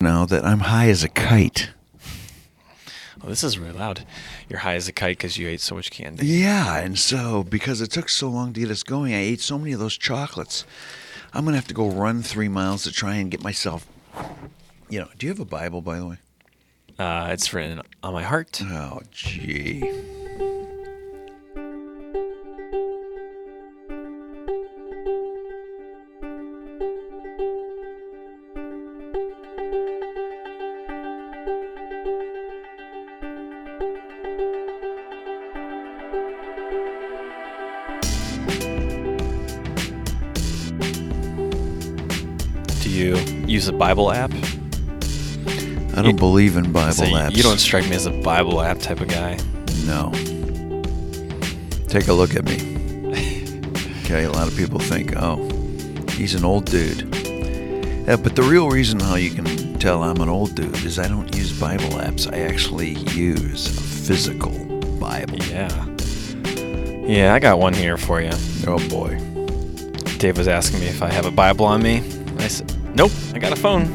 now that I'm high as a kite. Oh, this is really loud. You're high as a kite because you ate so much candy. Yeah, and so because it took so long to get us going, I ate so many of those chocolates. I'm gonna have to go run three miles to try and get myself. You know, do you have a Bible, by the way? Uh, it's written on my heart. Oh, gee. A Bible app? I don't You- believe in Bible Say, apps. You don't strike me as a Bible app type of guy. No. Take a look at me. Okay, a lot of people think, oh, he's an old dude. Yeah, but the real reason how you can tell I'm an old dude is I don't use Bible apps. I actually use a physical Bible. Yeah. Yeah, I got one here for you. Oh boy. Dave was asking me if I have a Bible on me. I said, nope, I got a phone.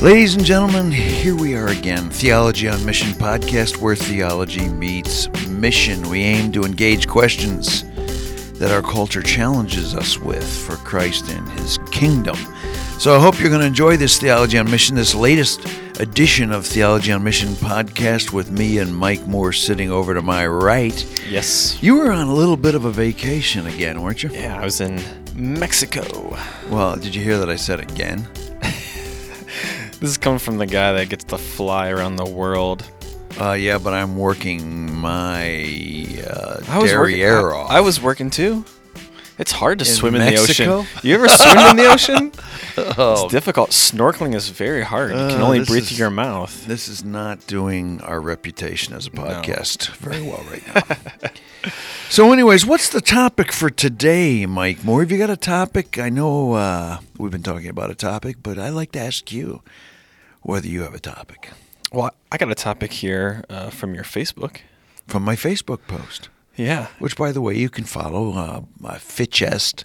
Ladies and gentlemen, here we are again. Theology on Mission podcast, where theology meets mission. We aim to engage questions that our culture challenges us with for Christ and His kingdom. So I hope you're going to enjoy this Theology on Mission, this latest edition of Theology on Mission podcast with me and Mike Moore sitting over to my right. Yes. You were on a little bit of a vacation again, weren't you? Yeah, I was in Mexico. Well, did you hear that I said again? This is coming from the guy that gets to fly around the world. Uh, yeah, but I'm working my uh, I was working, derriere I, off. I was working too. It's hard to In swim in Mexico? the ocean. You ever swim in the ocean? Oh. It's difficult. Snorkeling is very hard. You can Uh, only breathe is- through your mouth. This is not doing our reputation as a podcast very well right now. so, anyways, what's the topic for today, Mike Moore? Have you got a topic? I know uh, we've been talking about a topic, but I'd like to ask you whether you have a topic Well, I got a topic here uh, from your Facebook. from my Facebook post. Yeah. Which, by the way, you can follow uh, uh, Fitchest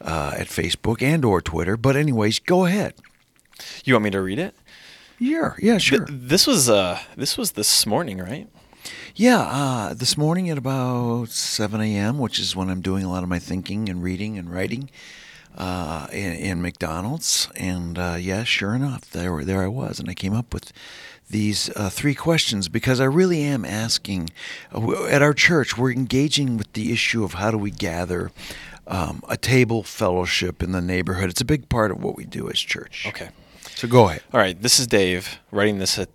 uh, at Facebook and or Twitter. But, anyways, go ahead. You want me to read it? Yeah, yeah, sure. Th- this was uh this was this morning, right? Yeah, uh, this morning at about 7 a.m., which is when I'm doing a lot of my thinking and reading and writing uh, in, in McDonald's. And uh, yeah, sure enough, there, there I was. And I came up with these uh, three questions because I really am asking. Uh, at our church, we're engaging with the issue of how do we gather um, a table fellowship in the neighborhood. It's a big part of what we do as church. Okay. So go ahead. All right. This is Dave writing this at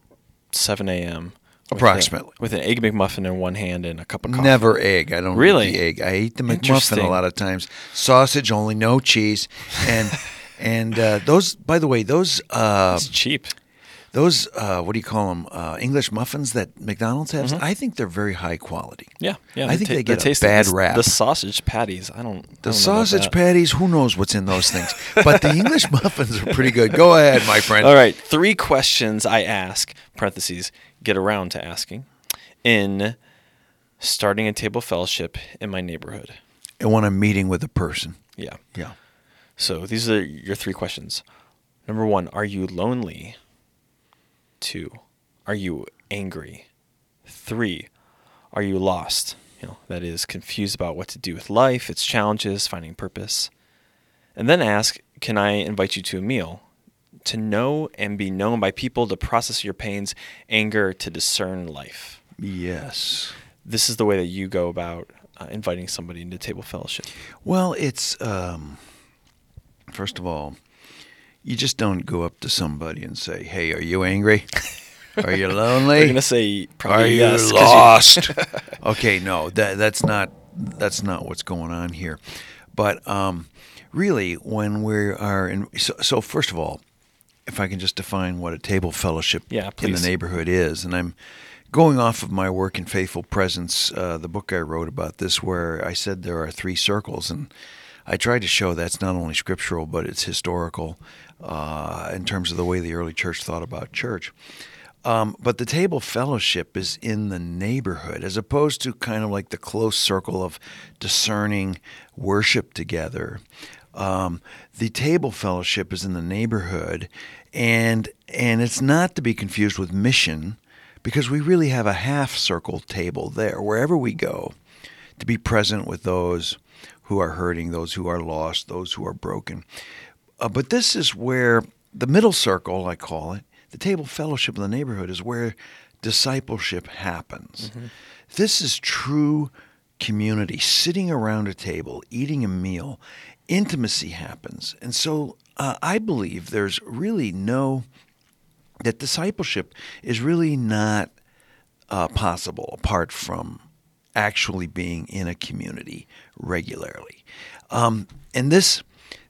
7 a.m. with a- Approximately. with an egg McMuffin in one hand and a cup of coffee. Never egg. I don't Really? eat the egg. I eat the McMuffin a lot of times. Sausage only, no cheese, and and uh, those. By the way, those uh, It's cheap. Those uh, what do you call them? Uh, English muffins that McDonald's has. I think they're very high quality. Mm-hmm. Yeah, yeah. I think ta- they get a bad The- rap. The sausage patties. I don't. I The don't know about sausage patties, who knows what's in those things? But the English muffins are pretty good. Go ahead, my friend. All right, three questions I ask. Parentheses. Get around to asking in starting a table fellowship in my neighborhood. And when I'm meeting with a person, Yeah. yeah. So these are your three questions. Number one, are you lonely? Two, are you angry? Three, are you lost? You know, that is confused about what to do with life, its challenges, finding purpose. And then ask, can I invite you to a meal? To know and be known by people, to process your pains, anger, to discern life. Yes. This is the way that you go about uh, inviting somebody into table fellowship. Well, it's um, first of all, you just don't go up to somebody and say, "Hey, are you angry? Are you lonely? You're gonna say probably are you yes, 'cause you- lost?" okay, no, that that's not that's not what's going on here. But um, really, when we are in, so, so first of all, if I can just define what a table fellowship Yeah, in the neighborhood is, and I'm going off of my work in faithful presence, uh, the book I wrote about this, where I said there are three circles, and I tried to show that's not only scriptural but it's historical uh, in terms of the way the early church thought about church. Um, but the table fellowship is in the neighborhood as opposed to kind of like the close circle of discerning worship together. Um, the table fellowship is in the neighborhood, and and it's not to be confused with mission, because we really have a half circle table there wherever we go, to be present with those who are hurting, those who are lost, those who are broken. Uh, but this is where the middle circle, I call it, the table fellowship in the neighborhood, is where discipleship happens. This is true community, sitting around a table, eating a meal, intimacy happens. And so uh, I believe there's really no, that discipleship is really not uh, possible apart from actually being in a community regularly. Um, and this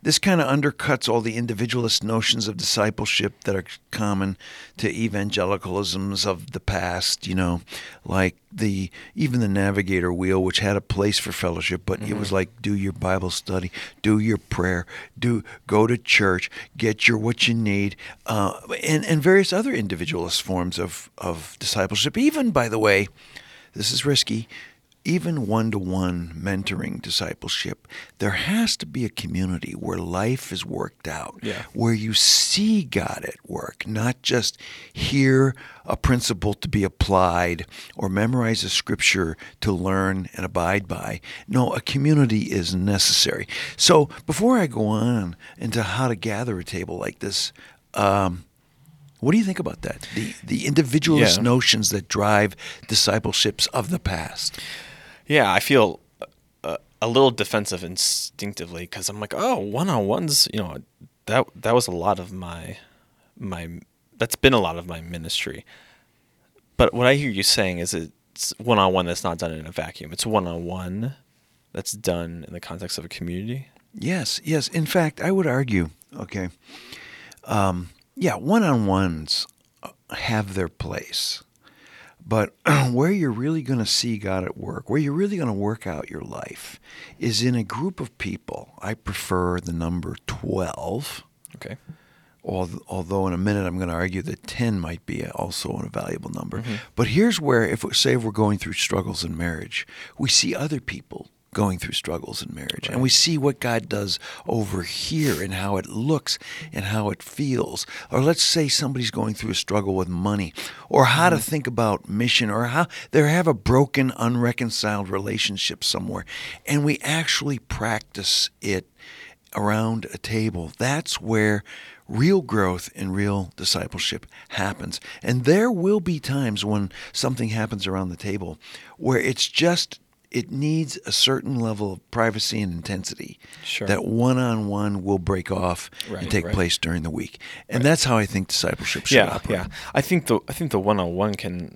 this kind of undercuts all the individualist notions of discipleship that are common to evangelicalisms of the past, you know, like the even the navigator wheel which had a place for fellowship, but it was like do your Bible study, do your prayer, do go to church, get your what you need, uh, and and various other individualist forms of of discipleship. Even by the way, this is risky even one to one mentoring discipleship, there has to be a community where life is worked out, Yeah. where you see God at work, not just hear a principle to be applied or memorize a scripture to learn and abide by. No, a community is necessary. So before I go on into how to gather a table like this, um, what do you think about that? The the individualist Yeah. notions that drive discipleships of the past. Yeah, I feel a, a little defensive instinctively because I'm like, oh, one on ones. You know, that that was a lot of my my. That's been a lot of my ministry. But what I hear you saying is it's one on one that's not done in a vacuum. It's one on one that's done in the context of a community. Yes, yes. In fact, I would argue, okay, um, yeah, one on ones have their place. But where you're really going to see God at work, where you're really going to work out your life, is in a group of people. I prefer the number 12, Okay. al- although in a minute I'm going to argue that 10 might be also a valuable number. Mm-hmm. But here's where, if say if we're going through struggles in marriage, we see other people going through struggles in marriage, and we see what God does over here and how it looks and how it feels. Or let's say somebody's going through a struggle with money, or how Mm-hmm. to think about mission, or how they have a broken, unreconciled relationship somewhere, and we actually practice it around a table. That's where real growth and real discipleship happens. And there will be times when something happens around the table where it's just it needs a certain level of privacy and intensity Sure. that one-on-one will break off Right, and take right. place during the week. And that's how I think discipleship should yeah, operate. yeah. I think the I think the one on one can,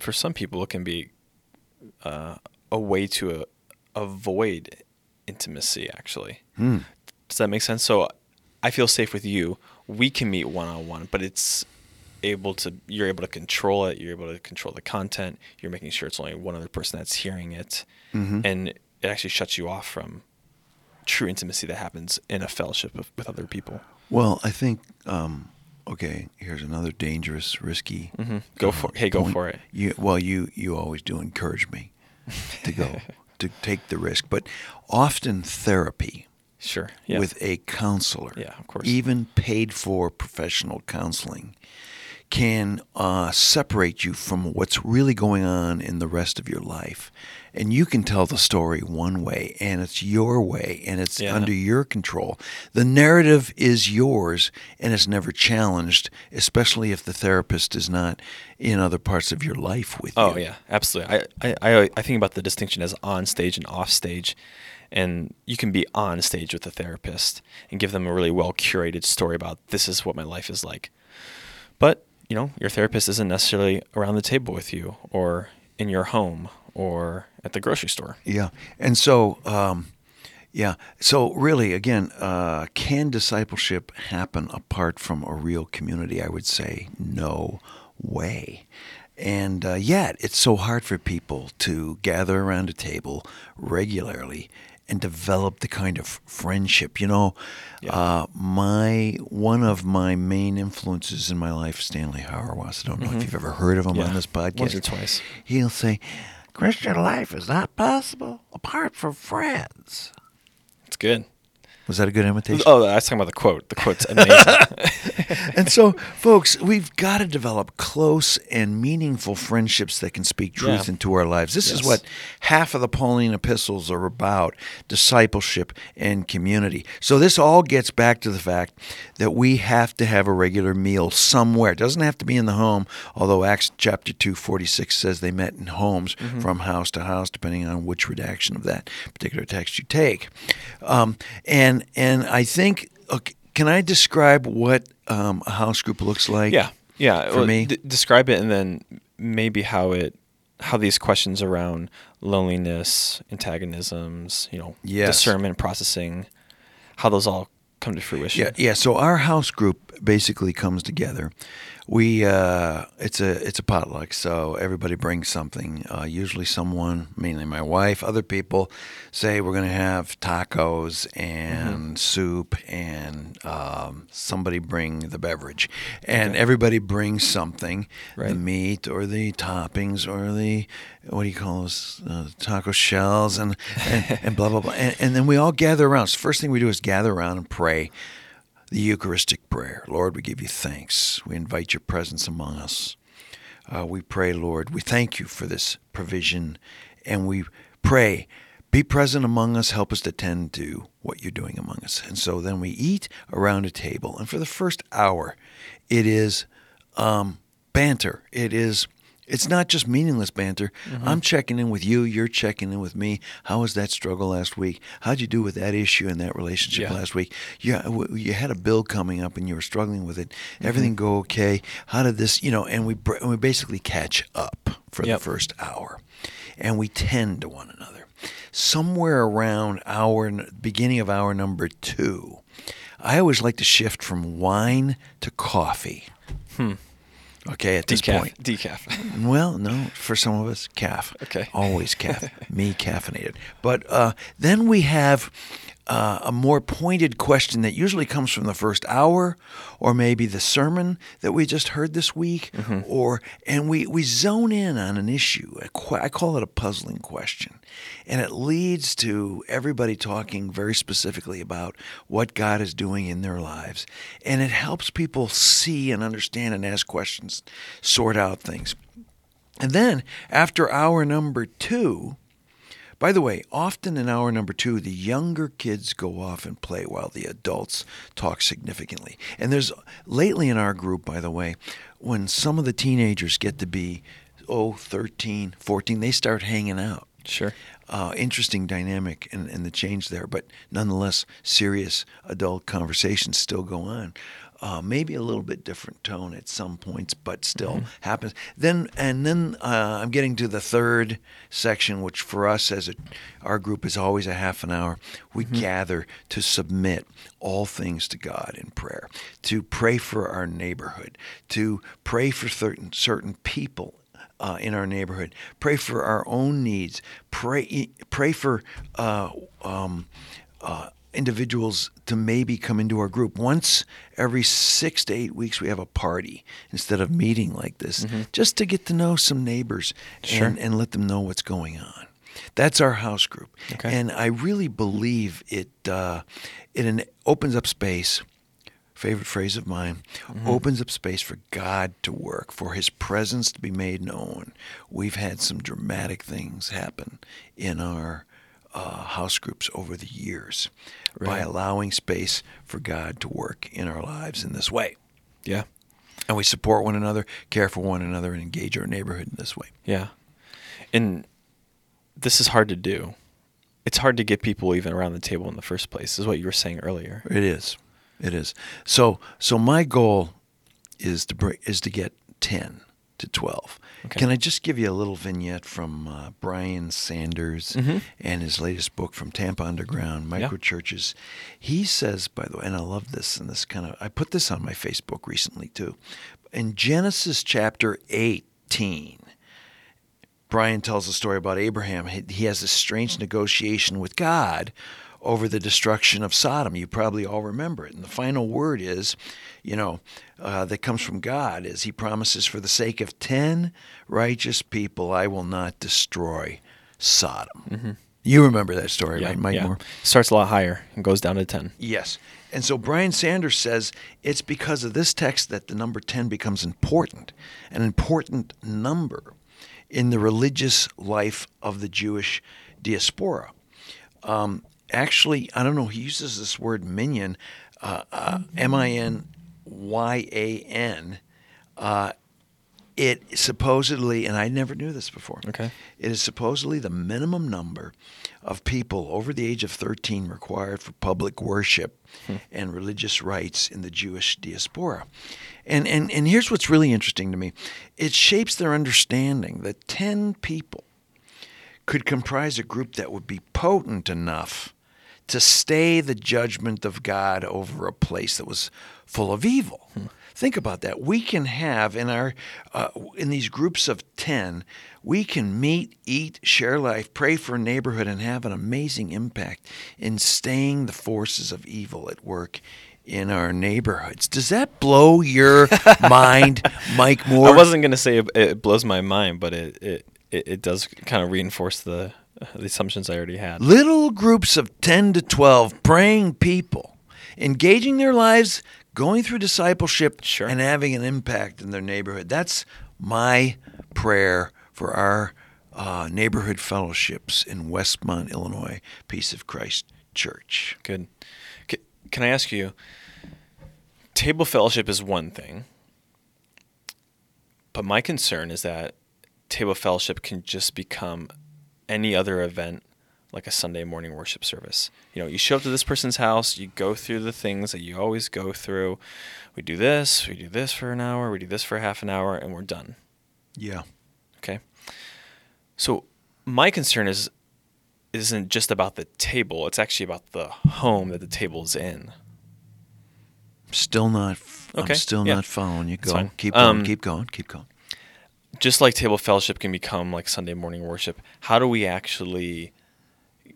for some people, it can be uh, a way to uh, avoid intimacy. Actually, Hmm. does that make sense? So, I feel safe with you. We can meet one on one, but it's able to you're able to control it. You're able to control the content. You're making sure it's only one other person that's hearing it, Mm-hmm. and it actually shuts you off from true intimacy that happens in a fellowship with, with other people. Well, I think um, okay. Here's another dangerous, risky. Mhm. Go for- hey, go point. for it. You, well, you you always do encourage me to go to take the risk, but often therapy Sure. Yeah. with a counselor, Yeah, of course. even paid for professional counseling, can uh, separate you from what's really going on in the rest of your life. And you can tell the story one way, and it's your way, and it's Yeah. under your control. The narrative is yours, and it's never challenged, especially if the therapist is not in other parts of your life with Oh you. Oh, yeah, absolutely. I, I I think about the distinction as on stage and off stage, and you can be on stage with a therapist and give them a really well curated story about this is what my life is like, you know your therapist isn't necessarily around the table with you or in your home or at the grocery store. Yeah, and so um, yeah, so really, again, uh, can discipleship happen apart from a real community? I would say no way. And uh, yet, it's so hard for people to gather around a table regularly and develop the kind of friendship. You know, Yeah. uh, my one of my main influences in my life, Stanley Hauerwas. I don't know if you've ever heard of him Mm-hmm. Yeah, on this podcast. once or twice. He'll say, "Christian life is not possible apart from friends." It's good. Was that a good imitation? Oh, I was talking about the quote. The quote's amazing. and so, folks, we've got to develop close and meaningful friendships that can speak truth Yeah. into our lives. This is what half of the Pauline epistles are about discipleship and community. So, this all gets back to the fact that we have to have a regular meal somewhere. It doesn't have to be in the home, although Acts chapter 2, 46 says they met in homes Mm-hmm. from house to house, depending on which redaction of that particular text you take. Um, and, and I think, okay, can I describe what um, a house group looks like? yeah, yeah. For me? d- describe it, and then maybe how it, how these questions around loneliness, antagonisms, you know, Yes. discernment, processing, how those all come to fruition. Yeah, yeah. So our house group basically comes together. We uh, it's a it's a potluck, so everybody brings something. Uh, usually, someone, mainly my wife, other people, say we're going to have tacos and soup, and um, somebody bring the beverage, and everybody brings something, the meat or the toppings or the what do you call those uh, taco shells and and, and blah blah blah, and, and then we all gather around. So first thing we do is gather around and pray the Eucharistic prayer. Lord, we give you thanks. We invite your presence among us. Uh, we pray, Lord, we thank you for this provision, and we pray, be present among us, help us to tend to what you're doing among us. And so then we eat around a table, and for the first hour, it is um, banter. It is. It's not just meaningless banter. Mm-hmm. I'm checking in with you. You're checking in with me. How was that struggle last week? How'd you do with that issue in that relationship Yeah. last week? Yeah, uh, w- you had a bill coming up and you were struggling with it. Mm-hmm. Everything go okay? How did this? You know, and we br- we basically catch up for Yep. the first hour, and we tend to one another. Somewhere around hour beginning of hour number two, I always like to shift from wine to coffee. Hmm. Okay, at this decaf. point. Decaf. Well, no, for some of us, calf. Okay. Always calf. Me caffeinated. But uh, then we have uh, a more pointed question that usually comes from the first hour, or maybe the sermon that we just heard this week, or and we we zone in on an issue. I call it a puzzling question, and it leads to everybody talking very specifically about what God is doing in their lives, and it helps people see and understand and ask questions, sort out things. And then after hour number two, by the way, often in hour number two, the younger kids go off and play while the adults talk significantly. And there's lately in our group, by the way, when some of the teenagers get to be, oh, 13, 14, they start hanging out. Sure. Uh, interesting dynamic and, and the change there, but nonetheless, serious adult conversations still go on. Uh, maybe a little bit different tone at some points, but still happens. Then and then uh, I'm getting to the third section, which for us as a, our group is always a half an hour. We gather to submit all things to God in prayer, to pray for our neighborhood, to pray for certain certain people uh, in our neighborhood. Pray for our own needs. Pray pray for uh, um, uh, individuals to maybe come into our group once every six to eight weeks. We have a party instead of meeting like this, just to get to know some neighbors Sure. and, and let them know what's going on. That's our house group, Okay. and I really believe it. Uh, it an, opens up space favorite phrase of mine, opens up space for God to work, for His presence to be made known. We've had some dramatic things happen in our uh, house groups over the years by allowing space for God to work in our lives in this way. Yeah. And we support one another, care for one another, and engage our neighborhood in this way. Yeah. And this is hard to do. It's hard to get people even around the table in the first place, is what you were saying earlier. It is. It is. So so my goal is to bring, is to get 10 to 12. Okay. Can I just give you a little vignette from uh, Brian Sanders Mhm. and his latest book from Tampa Underground, Micro Churches? He says, by the way, and I love this, and this kind of, I put this on my Facebook recently too. In Genesis chapter 18, Brian tells a story about Abraham. He, he has this strange negotiation with God over the destruction of Sodom. You probably all remember it. And the final word is, you know, uh, that comes from God is He promises, for the sake of ten righteous people, I will not destroy Sodom. You remember that story, Yeah, right, Mike yeah. Moore? Starts a lot higher and goes down to 10. Yes. And so Brian Sanders says it's because of this text that the number 10 becomes important, an important number in the religious life of the Jewish diaspora. Um, actually, I don't know, he uses this word minyan, uh, uh, M I N Y A N. Uh, it supposedly, and I never knew this before. Okay. It is supposedly the minimum number of people over the age of 13 required for public worship and religious rites in the Jewish diaspora. And, and, and here's what's really interesting to me it shapes their understanding that 10 people could comprise a group that would be potent enough to stay the judgment of God over a place that was full of evil. Think about that. We can have in our uh, in these groups of 10, we can meet, eat, share life, pray for a neighborhood and have an amazing impact in staying the forces of evil at work in our neighborhoods. Does that blow your mind, Mike Moore? I wasn't going to say it, it blows my mind, but it, it, it, it does kind of reinforce the, the assumptions I already had. little groups of 10 to 12 praying people engaging their lives going through discipleship Sure. and having an impact in their neighborhood that's my prayer for our uh, neighborhood fellowships in westmont illinois peace of christ church Good. C- Can I ask you? Table fellowship is one thing, but my concern is that table fellowship can just become any other event, like a Sunday morning worship service. You know, you show up to this person's house, you go through the things that you always go through. We do this, we do this for an hour, we do this for half an hour, and we're done. yeah Okay. So my concern is isn't just about the table; it's actually about the home that the table's in. still not Okay, i'm still yeah. not following you go keep going Um, keep going keep going just like table fellowship can become like Sunday morning worship, how do we actually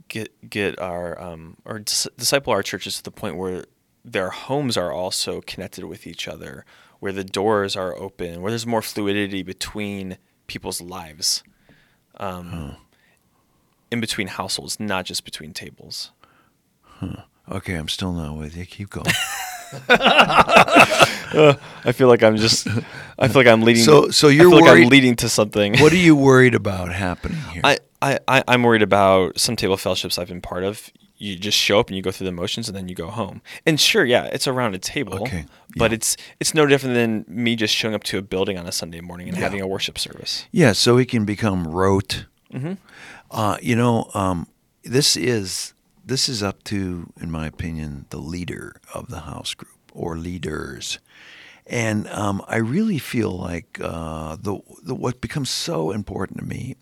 get get our um, or dis- disciple our churches to the point where their homes are also connected with each other, where the doors are open, where there's more fluidity between people's lives, um, in between households, not just between tables. okay i'm still not with you. Keep going I feel like I'm just. I feel like I'm leading. So- so you're feel like worried- I'm leading to something. what are you worried about happening here I, I, I, I'm worried about some table fellowships I've been part of. You just show up and you go through the motions and then you go home. And sure, yeah, it's around a table. Okay, But yeah. it's it's no different than me just showing up to a building on a Sunday morning and Yeah. having a worship service. Yeah, so it can become rote. Mhm. Uh, you know, um, this is this is up to, in my opinion, the leader of the house group or leaders, and um, I really feel like uh, the, the what becomes so important to me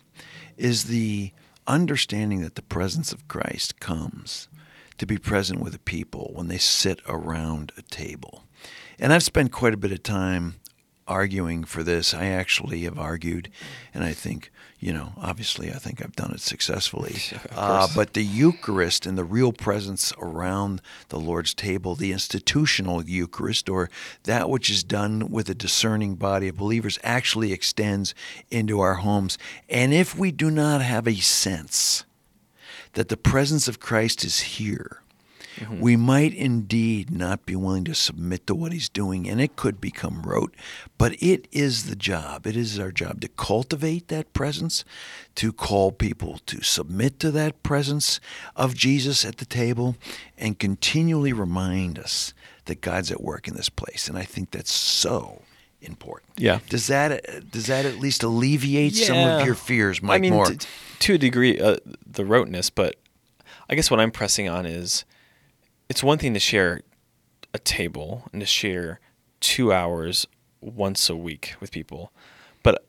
is the understanding that the presence of Christ comes to be present with the people when they sit around a table. And I've spent quite a bit of time arguing for this. I actually have argued, and I think, you know, obviously, I think I've done it successfully. Uh, but the Eucharist and the real presence around the Lord's table, the institutional Eucharist, or that which is done with a discerning body of believers, actually extends into our homes. And if we do not have a sense that the presence of Christ is here, we might indeed not be willing to submit to what he's doing, and it could become rote. But it is the job, it is our job to cultivate that presence, to call people to submit to that presence of Jesus at the table, and continually remind us that God's at work in this place. And I think that's so important. Yeah. Does that does that at least alleviate some of your fears, Mike I mean, Moore? t- to a degree, uh, the roteness, but I guess what I'm pressing on is it's one thing to share a table and to share two hours once a week with people, but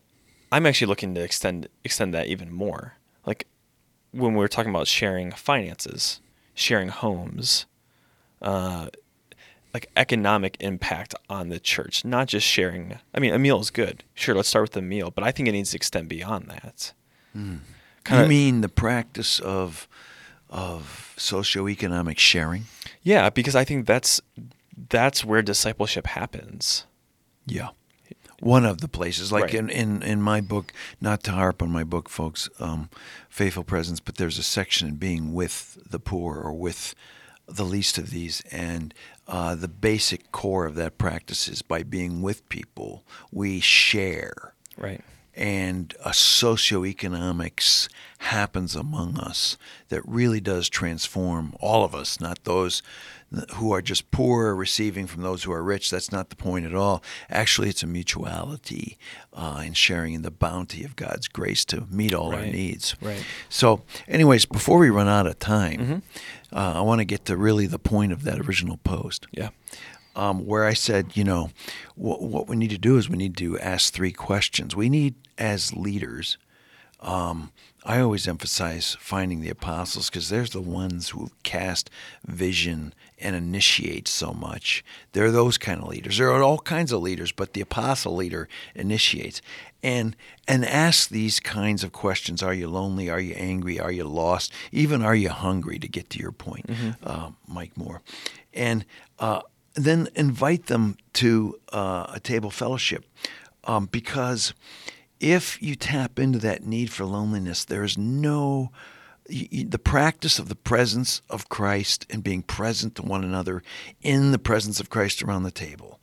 I'm actually looking to extend extend that even more. Like when we're talking about sharing finances, sharing homes, uh, like economic impact on the church, not just sharing. I mean, a meal is good. Sure, let's start with the meal, but I think it needs to extend beyond that. you Kinda- mean the practice of of socioeconomic sharing? Yeah, because I think that's that's where discipleship happens. Yeah. one of the places. Like Right. in, in, in my book, not to harp on my book, folks, um, Faithful Presence, but there's a section in being with the poor or with the least of these. And uh, the basic core of that practice is by being with people, we share Right. And a socioeconomics happens among us that really does transform all of us, not those who are just poor receiving from those who are rich. That's not the point at all. Actually, it's a mutuality uh, in sharing in the bounty of God's grace to meet all our needs. Right. So, anyways, before we run out of time, Mhm. uh, I want to get to really the point of that original post Yeah. Um, where I said, you know, what, what we need to do is we need to ask three questions. We need, as leaders, um, I always emphasize finding the apostles because they're the ones who cast vision and initiate so much. They're those kind of leaders. There are all kinds of leaders, but the apostle leader initiates and and ask these kinds of questions: Are you lonely? Are you angry? Are you lost? Even are you hungry? To get to your point, uh, Mike Moore, and uh, then invite them to uh, a table fellowship. Um, because if you tap into that need for loneliness, there's no y- y- the practice of the presence of Christ and being present to one another in the presence of Christ around the table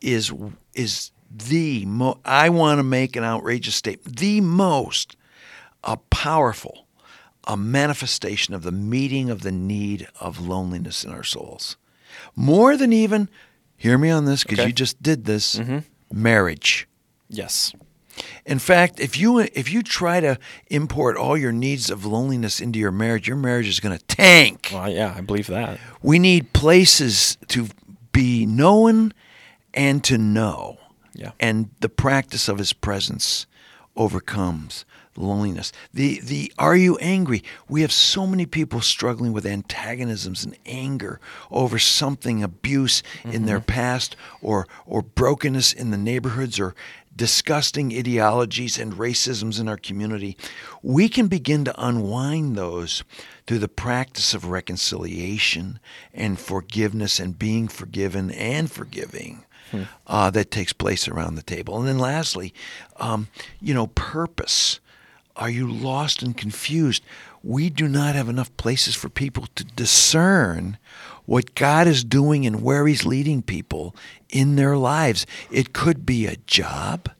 is is the mo- I want to make an outrageous statement the most a powerful a manifestation of the meeting of the need of loneliness in our souls more than even hear me on this because Okay. you just did this Mhm. marriage Yes. in fact, if you if you try to import all your needs of loneliness into your marriage, your marriage is going to tank. Well, yeah, I believe that. We need places to be known and to know. Yeah. And the practice of his presence overcomes loneliness. The the are you angry? We have so many people struggling with antagonisms and anger over something abuse in their mm-hmm. past or or brokenness in the neighborhoods or disgusting ideologies and racisms in our community. We can begin to unwind those through the practice of reconciliation and forgiveness and being forgiven and forgiving uh, that takes place around the table. And then lastly, um, you know, purpose. Are you lost and confused? We do not have enough places for people to discern what God is doing and where He's leading people in their lives. It could be a job,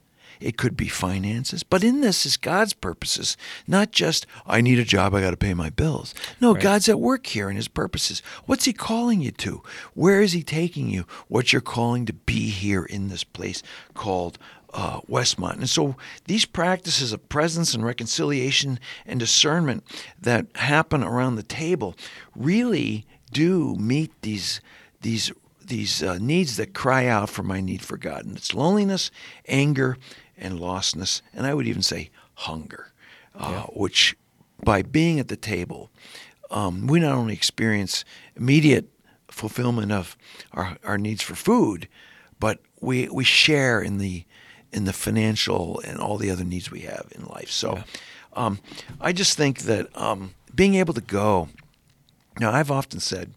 it could be finances, but in this is God's purposes, not just, I need a job, I got to pay my bills. No, Right. God's at work here in His purposes. What's He calling you to? Where is He taking you? What's your calling to be here in this place called uh, Westmont. And so these practices of presence and reconciliation and discernment that happen around the table really do meet these these these uh, needs that cry out for my need for God, and it's loneliness, anger, and lostness, and I would even say hunger, uh, which by being at the table, um, we not only experience immediate fulfillment of our, our needs for food, but we we share in the in the financial and all the other needs we have in life. So, um, I just think that um, being able to go. Now, I've often said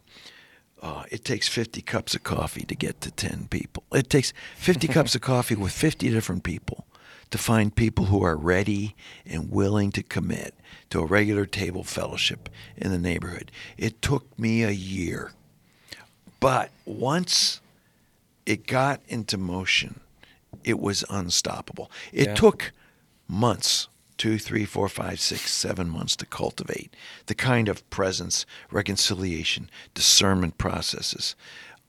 uh, it takes 50 cups of coffee to get to 10 people. It takes 50 cups of coffee with 50 different people to find people who are ready and willing to commit to a regular table fellowship in the neighborhood. It took me a year. But once it got into motion, it was unstoppable. It Yeah. took months two, three, four, five, six, seven months to cultivate the kind of presence, reconciliation, discernment processes.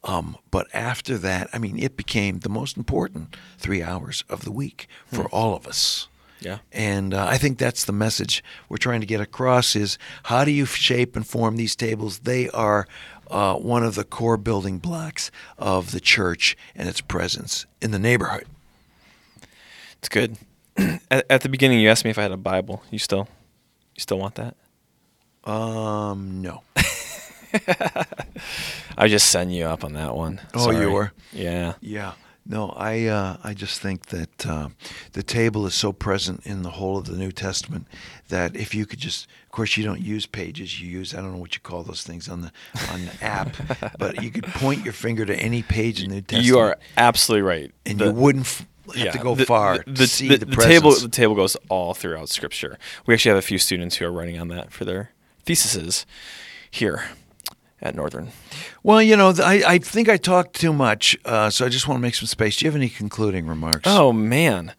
Um, but after that, I mean, it became the most important three hours of the week for all of us. Yeah. And uh, I think that's the message we're trying to get across is how do you shape and form these tables? They are uh, one of the core building blocks of the church and its presence in the neighborhood. It's good. at, at the beginning, you asked me if I had a Bible. You still, you still want that? Um, no. I just send you up on that one. Oh, you were? Yeah. Yeah. No, I uh, I just think that uh, the table is so present in the whole of the New Testament that if you could just, of course, you don't use pages. You use I don't know what you call those things on the on the app, but you could point your finger to any page in the New Testament. You are absolutely right. and The- you wouldn't f- have to go the, far The, to the, see the- the, the table the table goes all throughout Scripture. We actually have a few students who are running on that for their theses here at Northern. Well, you know, I, I think I talked too much, uh, so I just want to make some space. Do you have any concluding remarks? Oh man,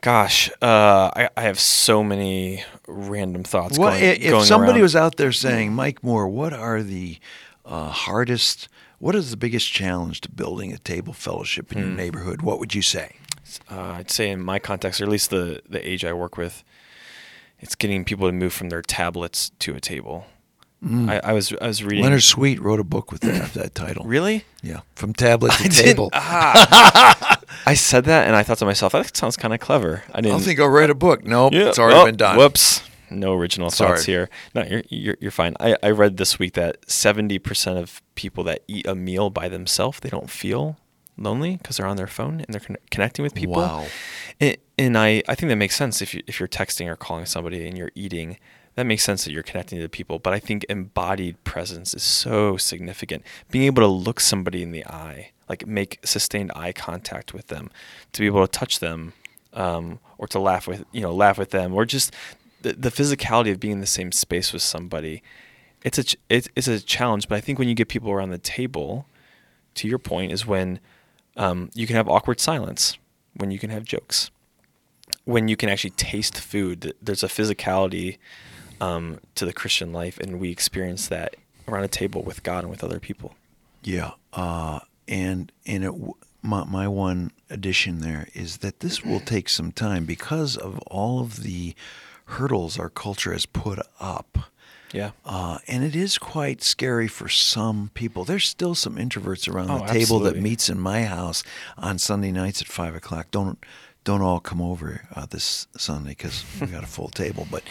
gosh, uh, I, I have so many random thoughts. Well, going, if going somebody around. was out there saying, Mike Moore, what are the uh, hardest, what is the biggest challenge to building a table fellowship in your Hmm. neighborhood? What would you say? uh, I'd say in my context, or at least the the age I work with, it's getting people to move from their tablets to a table. I, I was I was reading. Mm. Leonard Sweet wrote a book with that, that title. Really? Yeah, from tablet to I table. ah. I said that, and I thought to myself, that sounds kind of clever. I didn't I think I'll write a book. Nope, Yeah. it's already Oh, been done. Whoops. No original thoughts here. No, you're, you're you're fine. I, I read this week that seventy percent of people that eat a meal by themselves they don't feel lonely because they're on their phone and they're con- connecting with people. Wow. And, and I, I think that makes sense if you if you're texting or calling somebody and you're eating. That makes sense that you're connecting to people. But I think embodied presence is so significant. Being able to look somebody in the eye, like make sustained eye contact with them, to be able to touch them, um, or to laugh with you know laugh with them, or just the, the physicality of being in the same space with somebody. It's a ch- it's, it's a challenge. But I think when you get people around the table, to your point, is when um, you can have awkward silence, when you can have jokes, when you can actually taste food. There's a physicality um, to the Christian life, and we experience that around a table with God and with other people. Yeah, uh, and and it, my my one addition there is that this will take some time because of all of the hurdles our culture has put up. Yeah. Uh, and it is quite scary for some people. There's still some introverts around Oh, the table that meets in my house on Sunday nights at five o'clock. Don't don't all come over uh, this Sunday because we got a full table. But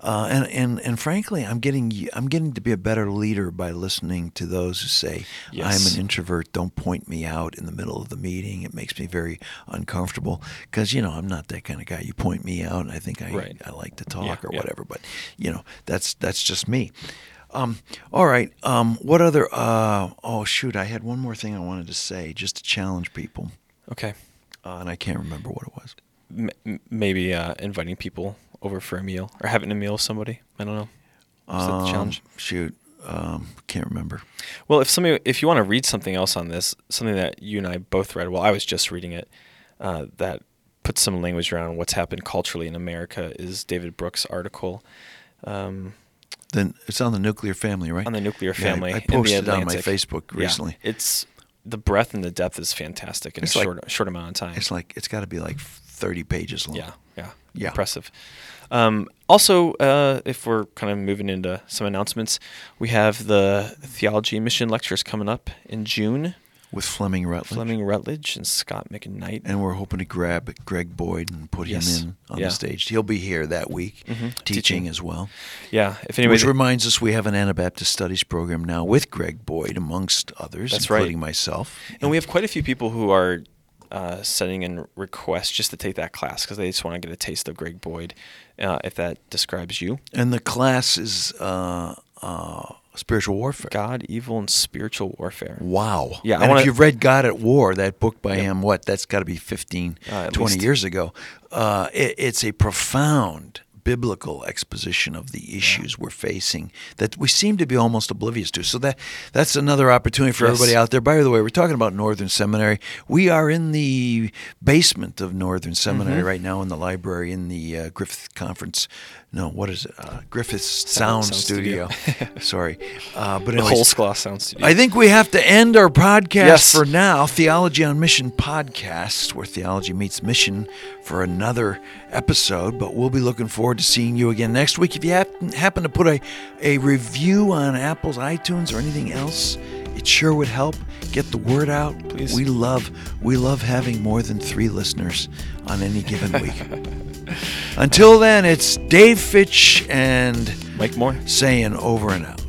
uh, and and and frankly, I'm getting I'm getting to be a better leader by listening to those who say Yes. I'm an introvert. Don't point me out in the middle of the meeting. It makes me very uncomfortable because you know I'm not that kind of guy. You point me out, and I think I Right. I like to talk Yeah, or yeah. whatever. But you know that's that's just me. Um, all right. Um, what other? Uh, oh shoot! I had one more thing I wanted to say, just to challenge people, Okay. Uh, and I can't remember what it was. M- maybe uh, inviting people over for a meal or having a meal with somebody. I don't know. Is that the Um, challenge? Shoot, um, can't remember. Well, if somebody, if you want to read something else on this, something that you and I both read, well, I was just reading it, uh, that puts some language around what's happened culturally in America is David Brooks' article um, Then it's on the nuclear family, right? on the nuclear Yeah, I- family. I, posted it on my. Facebook Yeah, recently. it's the breadth and the depth is fantastic in It's a like- short short amount of time. It's like it's got to be like thirty pages long. Yeah, yeah, Yeah. impressive. Um, also, uh, if we're kind of moving into some announcements, we have the theology mission lectures coming up in June. With Fleming Rutledge. Fleming Rutledge and Scot McKnight. And we're hoping to grab Greg Boyd and put Yes. him in on Yeah. the stage. He'll be here that week Mhm. teaching, Teaching. as well. yeah, if anybody, Which reminds us we have an Anabaptist Studies program now with Greg Boyd, amongst others, That's right. including myself. and we have quite a few people who are uh, sending in requests just to take that class because they just want to get a taste of Greg Boyd. Uh, if that describes you, And the class is uh, uh, spiritual warfare. God, evil, and spiritual warfare. Wow. Yeah, I And wanna- if you've read God at War, that book by Yep. him, what, that's got to be 15, Uh, 20 least. years ago. Uh, it, it's a profound biblical exposition of the issues we're facing that we seem to be almost oblivious to. So that that's another opportunity for Yes. everybody out there. By the way, we're talking about Northern Seminary. We are in the basement of Northern Seminary Mhm. right now in the library in the uh, Griffith Conference. No, what is it? Uh, Griffith Sound, Sound Studio. Sorry, uh, but The anyways, whole Skloss Sound Studio. I think we have to end our podcast Yes. for now. Theology on Mission podcast, where theology meets mission, for another episode. But we'll be looking forward to seeing you again next week. If you happen, happen to put a, a review on Apple's iTunes or anything else, it sure would help get the word out. Please. We love we love having more than three listeners on any given week. Until then, it's Dave Fitch and Mike Moore. saying over and out.